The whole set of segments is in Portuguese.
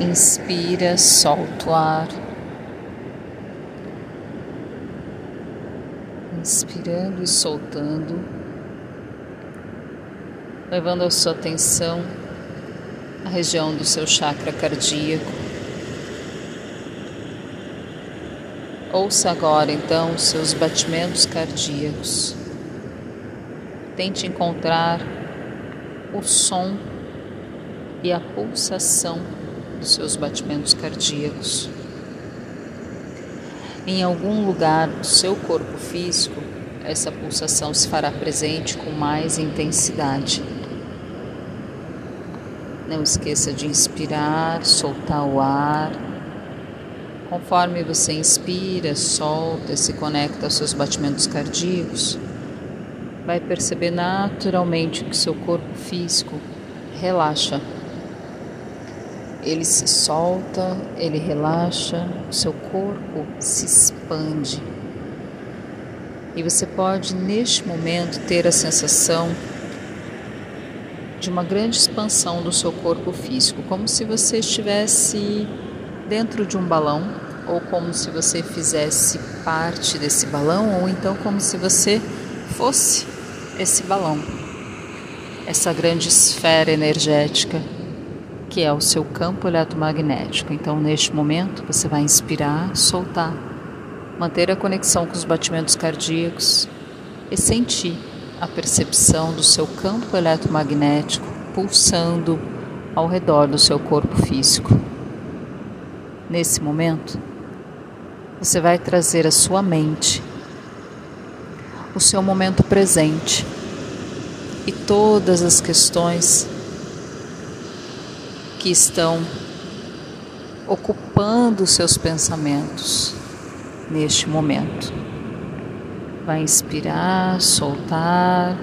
Inspira, solta o ar. Inspirando e soltando, levando a sua atenção à região do seu chakra cardíaco. Ouça agora então os seus batimentos cardíacos. Tente encontrar o som e a pulsação dos seus batimentos cardíacos. Em algum lugar do seu corpo físico, essa pulsação se fará presente com mais intensidade. Não esqueça de inspirar, soltar o ar. Conforme você inspira, solta se conecta aos seus batimentos cardíacos, vai perceber naturalmente que seu corpo físico relaxa. Ele se solta, ele relaxa, o seu corpo se expande. E você pode, neste momento, ter a sensação de uma grande expansão do seu corpo físico, como se você estivesse dentro de um balão, ou como se você fizesse parte desse balão, ou então como se você fosse esse balão, essa grande esfera energética que é o seu campo eletromagnético. Então, neste momento, você vai inspirar, soltar, manter a conexão com os batimentos cardíacos e sentir a percepção do seu campo eletromagnético pulsando ao redor do seu corpo físico. Nesse momento, você vai trazer a sua mente o seu momento presente e todas as questões que estão ocupando seus pensamentos neste momento. Vai inspirar, soltar.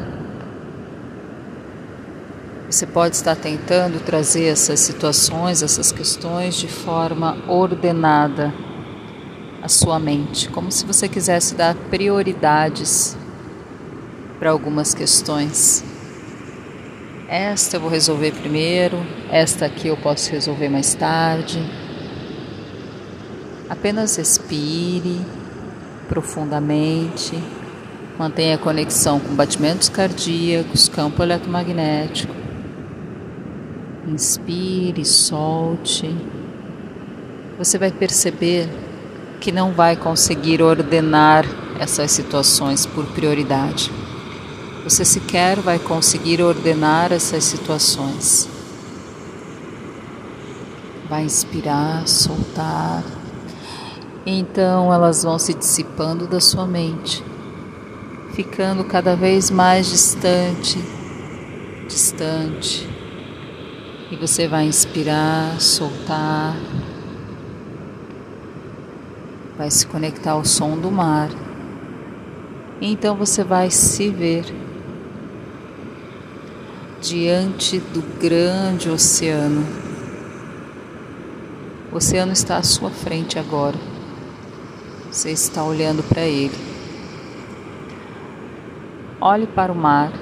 Você pode estar tentando trazer essas situações, essas questões de forma ordenada à sua mente, como se você quisesse dar prioridades para algumas questões. Esta eu vou resolver primeiro, esta aqui eu posso resolver mais tarde. Apenas respire profundamente, mantenha a conexão com batimentos cardíacos, campo eletromagnético. Inspire, solte. Você vai perceber que não vai conseguir ordenar essas situações por prioridade. Você sequer vai conseguir ordenar essas situações. Vai inspirar, soltar. Então elas vão se dissipando da sua mente, ficando cada vez mais distante, distante. E você vai inspirar, soltar. Vai se conectar ao som do mar. Então você vai se ver diante do grande oceano. O oceano está à sua frente agora. Você está olhando para ele. Olhe para o mar.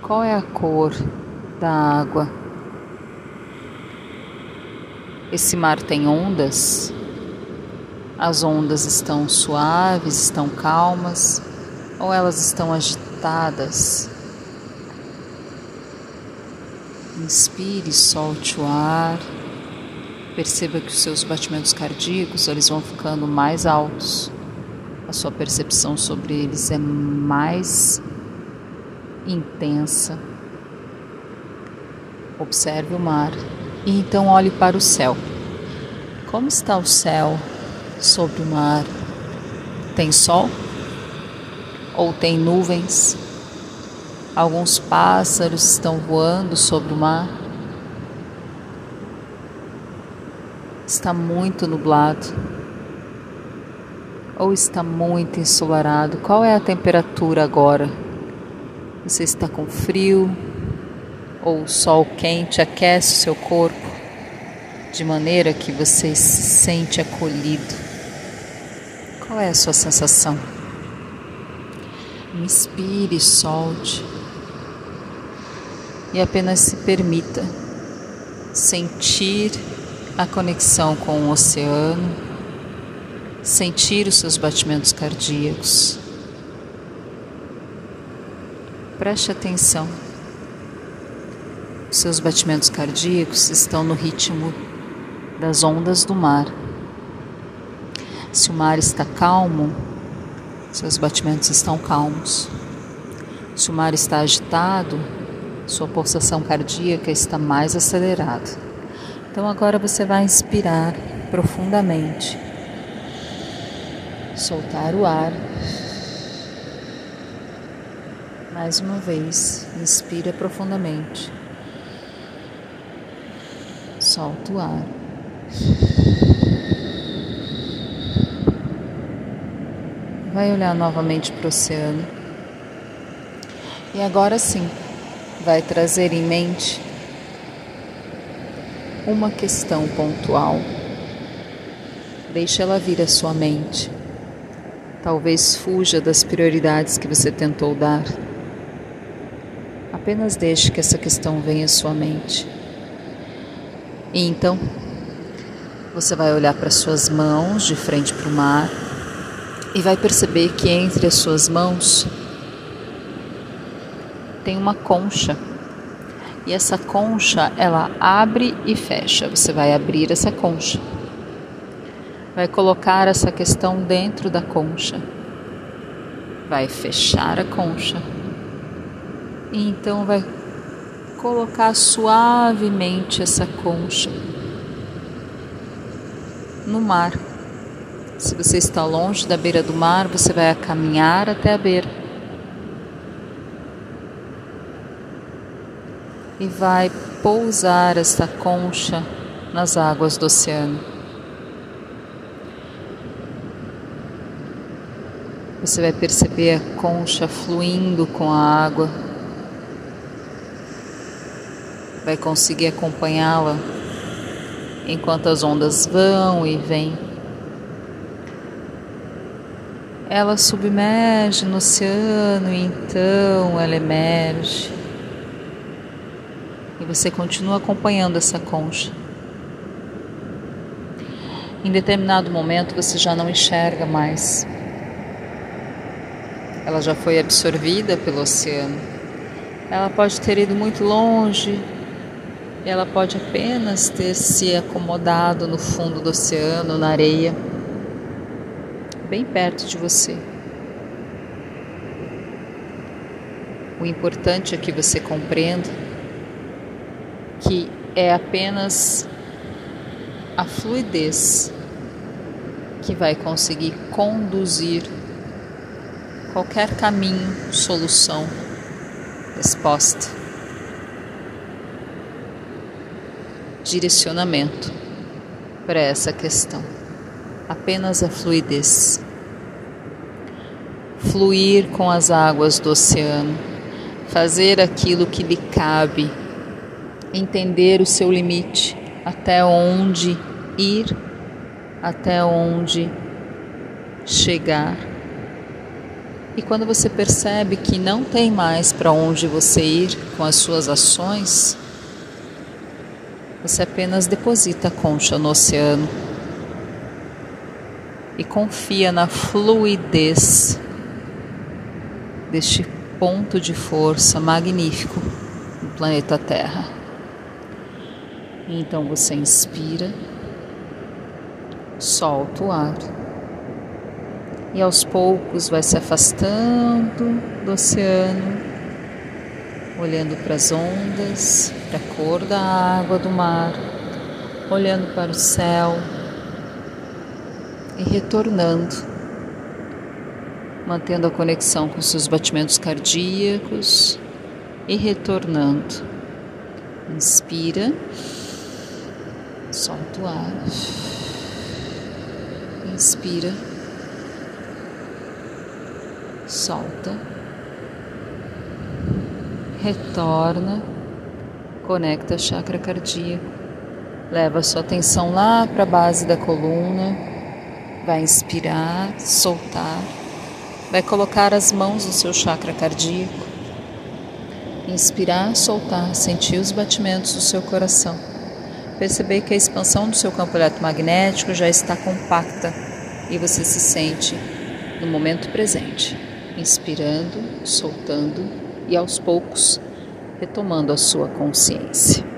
Qual é a cor da água? Esse mar tem ondas? As ondas estão suaves, estão calmas ou elas estão agitadas? Inspire, solte o ar. Perceba que os seus batimentos cardíacos eles vão ficando mais altos. A sua percepção sobre eles é mais intensa. Observe o mar e então olhe para o céu. Como está o céu sobre o mar? Tem sol? Ou tem nuvens? Alguns pássaros estão voando sobre o mar. Está muito nublado ou está muito ensolarado? Qual é a temperatura agora? Você está com frio ou o sol quente aquece o seu corpo de maneira que você se sente acolhido? Qual é a sua sensação? Inspire, solte e apenas se permita sentir a conexão com o oceano, sentir os seus batimentos cardíacos. Preste atenção. Os seus batimentos cardíacos estão no ritmo das ondas do mar. Se o mar está calmo, seus batimentos estão calmos. Se o mar está agitado, sua pulsação cardíaca está mais acelerada. Então agora você vai inspirar profundamente, soltar o ar. Mais uma vez, inspira profundamente, solta o ar. Vai olhar novamente para o oceano. E agora sim, vai trazer em mente uma questão pontual. Deixe ela vir à sua mente. Talvez fuja das prioridades que você tentou dar. Apenas deixe que essa questão venha à sua mente. E então, você vai olhar para suas mãos de frente para o mar e vai perceber que entre as suas mãos tem uma concha. E essa concha, ela abre e fecha. Você vai abrir essa concha. Vai colocar essa questão dentro da concha. Vai fechar a concha. E então vai colocar suavemente essa concha no mar. Se você está longe da beira do mar, você vai caminhar até a beira e vai pousar esta concha nas águas do oceano. Você vai perceber a concha fluindo com a água, vai conseguir acompanhá-la enquanto as ondas vão e vêm. Ela submerge no oceano e então ela emerge e você continua acompanhando essa concha. Em determinado momento você já não enxerga mais. Ela já foi absorvida pelo oceano. Ela pode ter ido muito longe, ela pode apenas ter se acomodado no fundo do oceano, na areia, bem perto de você. O importante é que você compreenda que é apenas a fluidez que vai conseguir conduzir qualquer caminho, solução, resposta, direcionamento para essa questão. Apenas a fluidez. Fluir com as águas do oceano, fazer aquilo que lhe cabe entender o seu limite, até onde ir, até onde chegar. E quando você percebe que não tem mais para onde você ir com as suas ações, você apenas deposita a concha no oceano e confia na fluidez deste ponto de força magnífico do planeta Terra. Então você inspira, solta o ar e aos poucos vai se afastando do oceano, olhando para as ondas, para a cor da água do mar, olhando para o céu e retornando, mantendo a conexão com seus batimentos cardíacos e retornando. Inspira. Solta o ar. Inspira. Solta. Retorna. Conecta a chakra cardíaco. Leva sua atenção lá para a base da coluna. Vai inspirar, soltar. Vai colocar as mãos no seu chakra cardíaco. Inspirar, soltar, sentir os batimentos do seu coração perceber que a expansão do seu campo eletromagnético já está compacta e você se sente no momento presente, inspirando, soltando e aos poucos retomando a sua consciência.